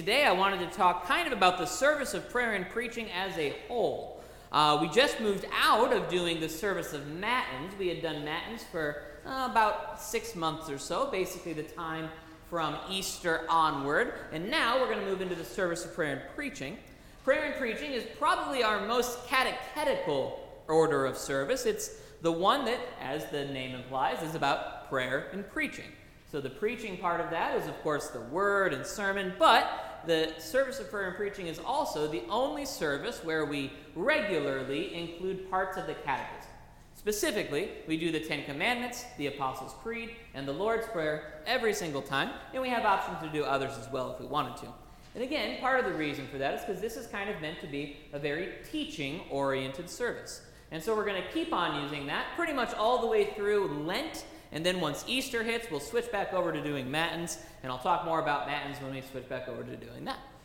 Today, I wanted to talk kind of about the service of prayer and preaching as a whole. Uh, we just moved out of doing the service of Matins. We had done Matins for uh, about six months or so, basically the time from Easter onward. And now we're going to move into the service of prayer and preaching. Prayer and preaching is probably our most catechetical order of service. It's the one that, as the name implies, is about prayer and preaching. So the preaching part of that is, of course, the word and sermon, but the service of prayer and preaching is also the only service where we regularly include parts of the catechism. Specifically, we do the Ten Commandments, the Apostles' Creed, and the Lord's Prayer every single time, and we have options to do others as well if we wanted to. And again, part of the reason for that is because this is kind of meant to be a very teaching oriented service. And so we're going to keep on using that pretty much all the way through Lent and then once Easter hits, we'll switch back over to doing Matins, and I'll talk more about Matins when we switch back over to doing that.